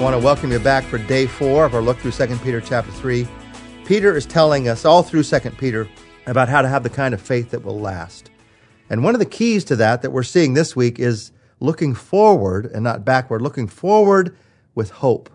I want to welcome you back for day four of our look through 2 Peter chapter 3. Peter is telling us all through 2 Peter about how to have the kind of faith that will last. And one of the keys to that that we're seeing this week is looking forward and not backward, looking forward with hope.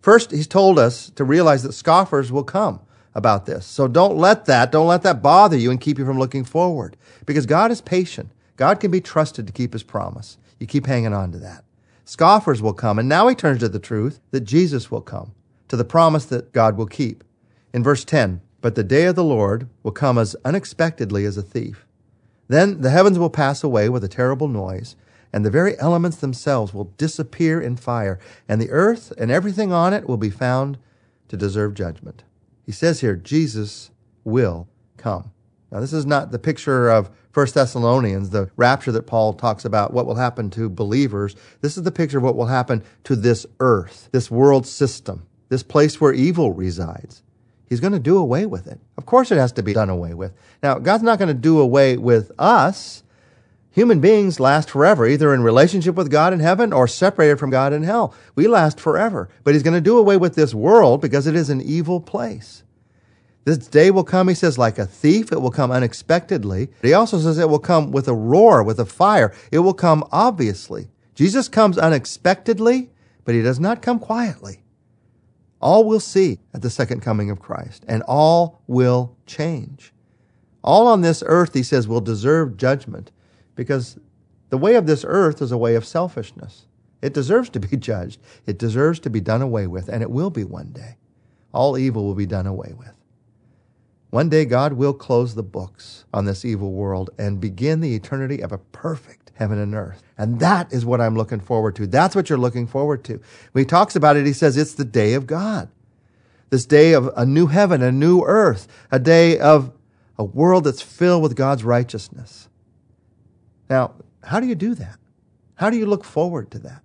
First, he's told us to realize that scoffers will come about this. So don't let that, don't let that bother you and keep you from looking forward because God is patient. God can be trusted to keep his promise. You keep hanging on to that. Scoffers will come. And now he turns to the truth that Jesus will come, to the promise that God will keep. In verse 10, but the day of the Lord will come as unexpectedly as a thief. Then the heavens will pass away with a terrible noise, and the very elements themselves will disappear in fire, and the earth and everything on it will be found to deserve judgment. He says here, Jesus will come. Now, this is not the picture of First Thessalonians, the rapture that Paul talks about, what will happen to believers. This is the picture of what will happen to this earth, this world system, this place where evil resides. He's going to do away with it. Of course, it has to be done away with. Now, God's not going to do away with us. Human beings last forever, either in relationship with God in heaven or separated from God in hell. We last forever. But He's going to do away with this world because it is an evil place. This day will come, he says, like a thief. It will come unexpectedly. He also says it will come with a roar, with a fire. It will come obviously. Jesus comes unexpectedly, but he does not come quietly. All will see at the second coming of Christ, and all will change. All on this earth, he says, will deserve judgment because the way of this earth is a way of selfishness. It deserves to be judged. It deserves to be done away with, and it will be one day. All evil will be done away with. One day God will close the books on this evil world and begin the eternity of a perfect heaven and earth. And that is what I'm looking forward to. That's what you're looking forward to. When he talks about it, he says it's the day of God. This day of a new heaven, a new earth, a day of a world that's filled with God's righteousness. Now, how do you do that? How do you look forward to that?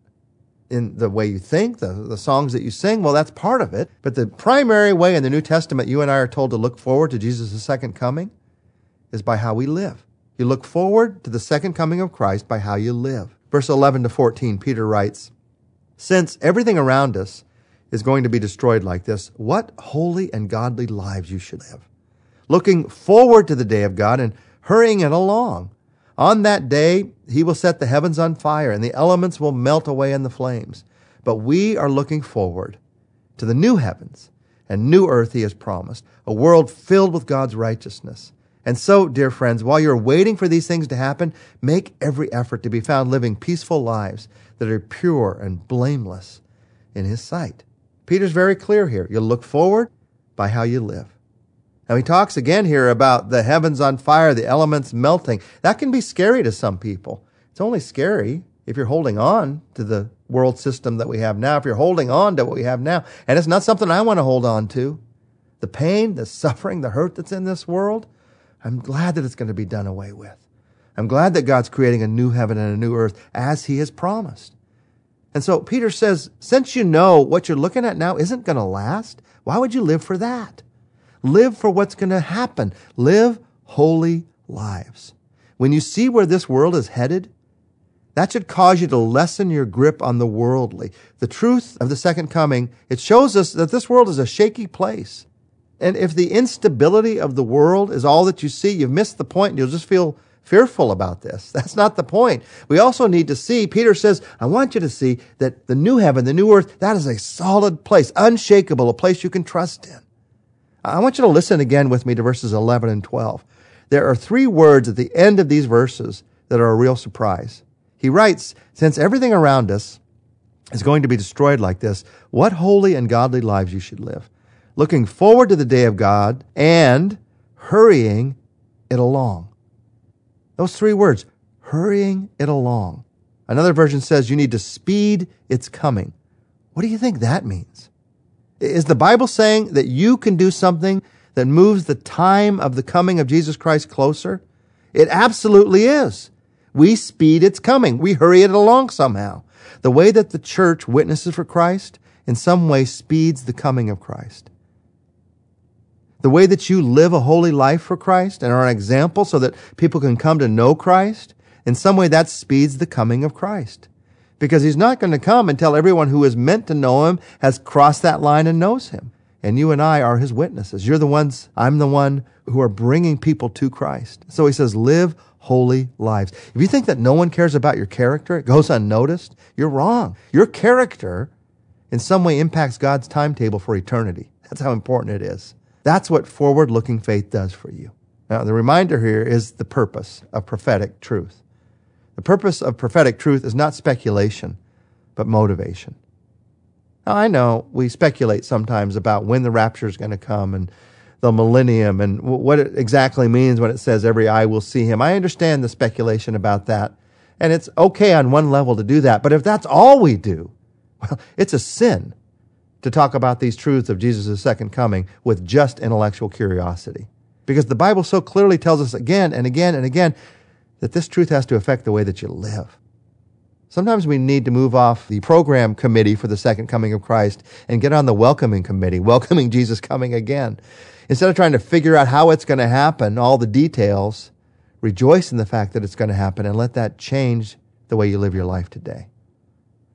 In the way you think, the, the songs that you sing, well, that's part of it. But the primary way in the New Testament you and I are told to look forward to Jesus' second coming is by how we live. You look forward to the second coming of Christ by how you live. Verse 11 to 14, Peter writes, Since everything around us is going to be destroyed like this, what holy and godly lives you should live. Looking forward to the day of God and hurrying it along on that day, he will set the heavens on fire and the elements will melt away in the flames. But we are looking forward to the new heavens and new earth he has promised, a world filled with God's righteousness. And so, dear friends, while you're waiting for these things to happen, make every effort to be found living peaceful lives that are pure and blameless in his sight. Peter's very clear here. You look forward by how you live. Now he talks again here about the heavens on fire, the elements melting. That can be scary to some people. It's only scary if you're holding on to the world system that we have now, if you're holding on to what we have now. And it's not something I want to hold on to. The pain, the suffering, the hurt that's in this world, I'm glad that it's going to be done away with. I'm glad that God's creating a new heaven and a new earth as he has promised. And so Peter says, since you know what you're looking at now isn't going to last, why would you live for that? Live for what's going to happen. Live holy lives. When you see where this world is headed, that should cause you to lessen your grip on the worldly. The truth of the second coming, it shows us that this world is a shaky place. And if the instability of the world is all that you see, you've missed the point and you'll just feel fearful about this. That's not the point. We also need to see, Peter says, I want you to see that the new heaven, the new earth, that is a solid place, unshakable, a place you can trust in. I want you to listen again with me to verses 11 and 12. There are three words at the end of these verses that are a real surprise. He writes, Since everything around us is going to be destroyed like this, what holy and godly lives you should live, looking forward to the day of God and hurrying it along. Those three words, hurrying it along. Another version says you need to speed its coming. What do you think that means? Is the Bible saying that you can do something that moves the time of the coming of Jesus Christ closer? It absolutely is. We speed its coming. We hurry it along somehow. The way that the church witnesses for Christ in some way speeds the coming of Christ. The way that you live a holy life for Christ and are an example so that people can come to know Christ, in some way that speeds the coming of Christ. Because he's not going to come until everyone who is meant to know him has crossed that line and knows him. And you and I are his witnesses. You're the ones, I'm the one who are bringing people to Christ. So he says, live holy lives. If you think that no one cares about your character, it goes unnoticed, you're wrong. Your character in some way impacts God's timetable for eternity. That's how important it is. That's what forward looking faith does for you. Now, the reminder here is the purpose of prophetic truth. The purpose of prophetic truth is not speculation, but motivation. Now, I know we speculate sometimes about when the rapture is going to come and the millennium and what it exactly means when it says every eye will see him. I understand the speculation about that. And it's okay on one level to do that. But if that's all we do, well, it's a sin to talk about these truths of Jesus' second coming with just intellectual curiosity. Because the Bible so clearly tells us again and again and again that this truth has to affect the way that you live. Sometimes we need to move off the program committee for the second coming of Christ and get on the welcoming committee, welcoming Jesus coming again. Instead of trying to figure out how it's going to happen, all the details, rejoice in the fact that it's going to happen and let that change the way you live your life today.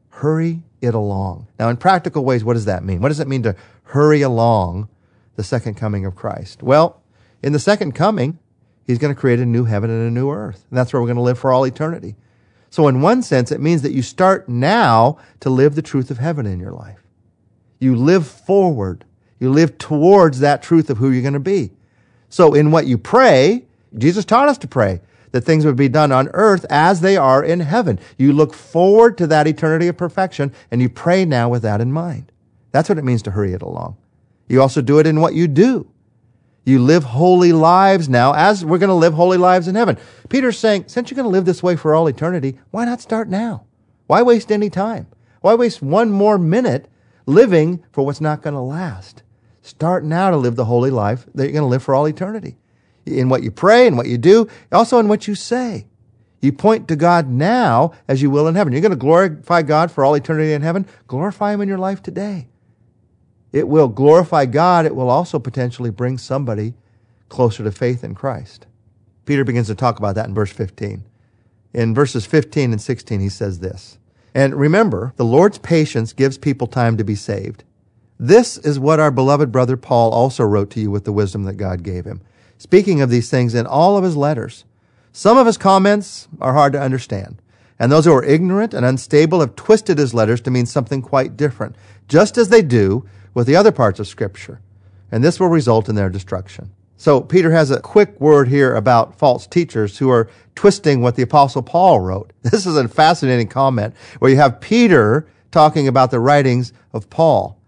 Hurry it along. Now, in practical ways, what does that mean? What does it mean to hurry along the second coming of Christ? Well, in the second coming, he's going to create a new heaven and a new earth. And that's where we're going to live for all eternity. So, in one sense, it means that you start now to live the truth of heaven in your life. You live forward. You live towards that truth of who you're going to be. So, in what you pray, Jesus taught us to pray that things would be done on earth as they are in heaven. You look forward to that eternity of perfection and you pray now with that in mind. That's what it means to hurry it along. You also do it in what you do. You live holy lives now as we're going to live holy lives in heaven. Peter's saying, since you're going to live this way for all eternity, why not start now? Why waste any time? Why waste one more minute living for what's not going to last? Start now to live the holy life that you're going to live for all eternity. In what you pray and what you do, also in what you say. You point to God now as you will in heaven. You're going to glorify God for all eternity in heaven. Glorify Him in your life today. It will glorify God. It will also potentially bring somebody closer to faith in Christ. Peter begins to talk about that in verse 15. In verses 15 and 16, he says this. And remember, the Lord's patience gives people time to be saved. This is what our beloved brother Paul also wrote to you with the wisdom that God gave him, speaking of these things in all of his letters. Some of his comments are hard to understand, and those who are ignorant and unstable have twisted his letters to mean something quite different, just as they do with the other parts of Scripture, and this will result in their destruction. So Peter has a quick word here about false teachers who are twisting what the apostle Paul wrote. This is a fascinating comment where you have Peter talking about the writings of Paul.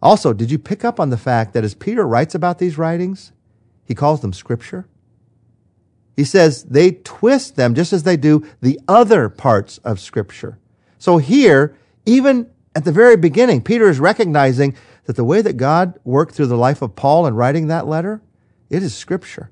Also, did you pick up on the fact that as Peter writes about these writings, he calls them scripture? He says they twist them just as they do the other parts of scripture. So here, even at the very beginning, Peter is recognizing that the way that God worked through the life of Paul in writing that letter, it is scripture.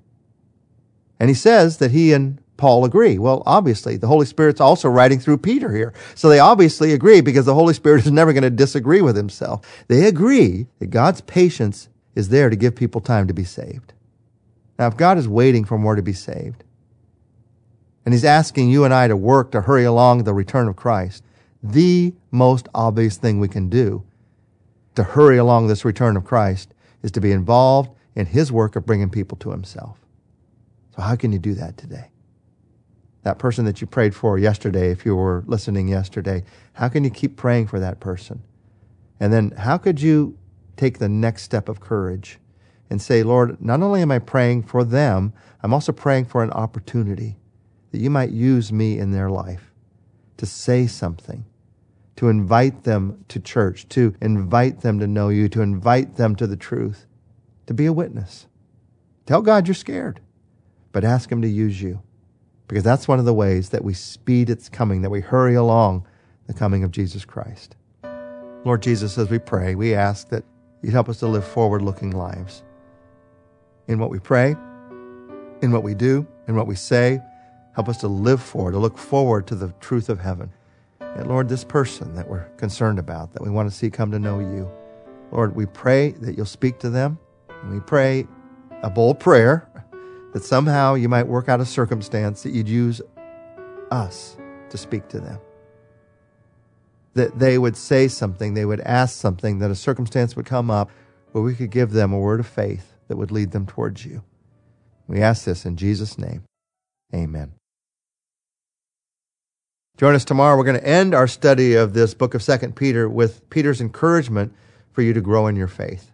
And he says that he and Paul agree. Well, obviously, the Holy Spirit's also writing through Peter here. So they obviously agree because the Holy Spirit is never going to disagree with himself. They agree that God's patience is there to give people time to be saved. Now, if God is waiting for more to be saved, and he's asking you and I to work to hurry along the return of Christ, the most obvious thing we can do to hurry along this return of Christ is to be involved in his work of bringing people to himself. So, how can you do that today? That person that you prayed for yesterday, if you were listening yesterday, how can you keep praying for that person? And then, how could you take the next step of courage and say, Lord, not only am I praying for them, I'm also praying for an opportunity that you might use me in their life to say something to invite them to church, to invite them to know you, to invite them to the truth, to be a witness. Tell God you're scared, but ask Him to use you. Because that's one of the ways that we speed its coming, that we hurry along the coming of Jesus Christ. Lord Jesus, as we pray, we ask that you'd help us to live forward looking lives. In what we pray, in what we do, in what we say, help us to live forward, to look forward to the truth of heaven. And Lord, this person that we're concerned about, that we want to see come to know you, Lord, we pray that you'll speak to them. We pray a bold prayer that somehow you might work out a circumstance that you'd use us to speak to them. that they would say something, they would ask something, that a circumstance would come up where we could give them a word of faith that would lead them towards you. We ask this in Jesus' name. Amen. Join us tomorrow. We're going to end our study of this book of 2 Peter with Peter's encouragement for you to grow in your faith.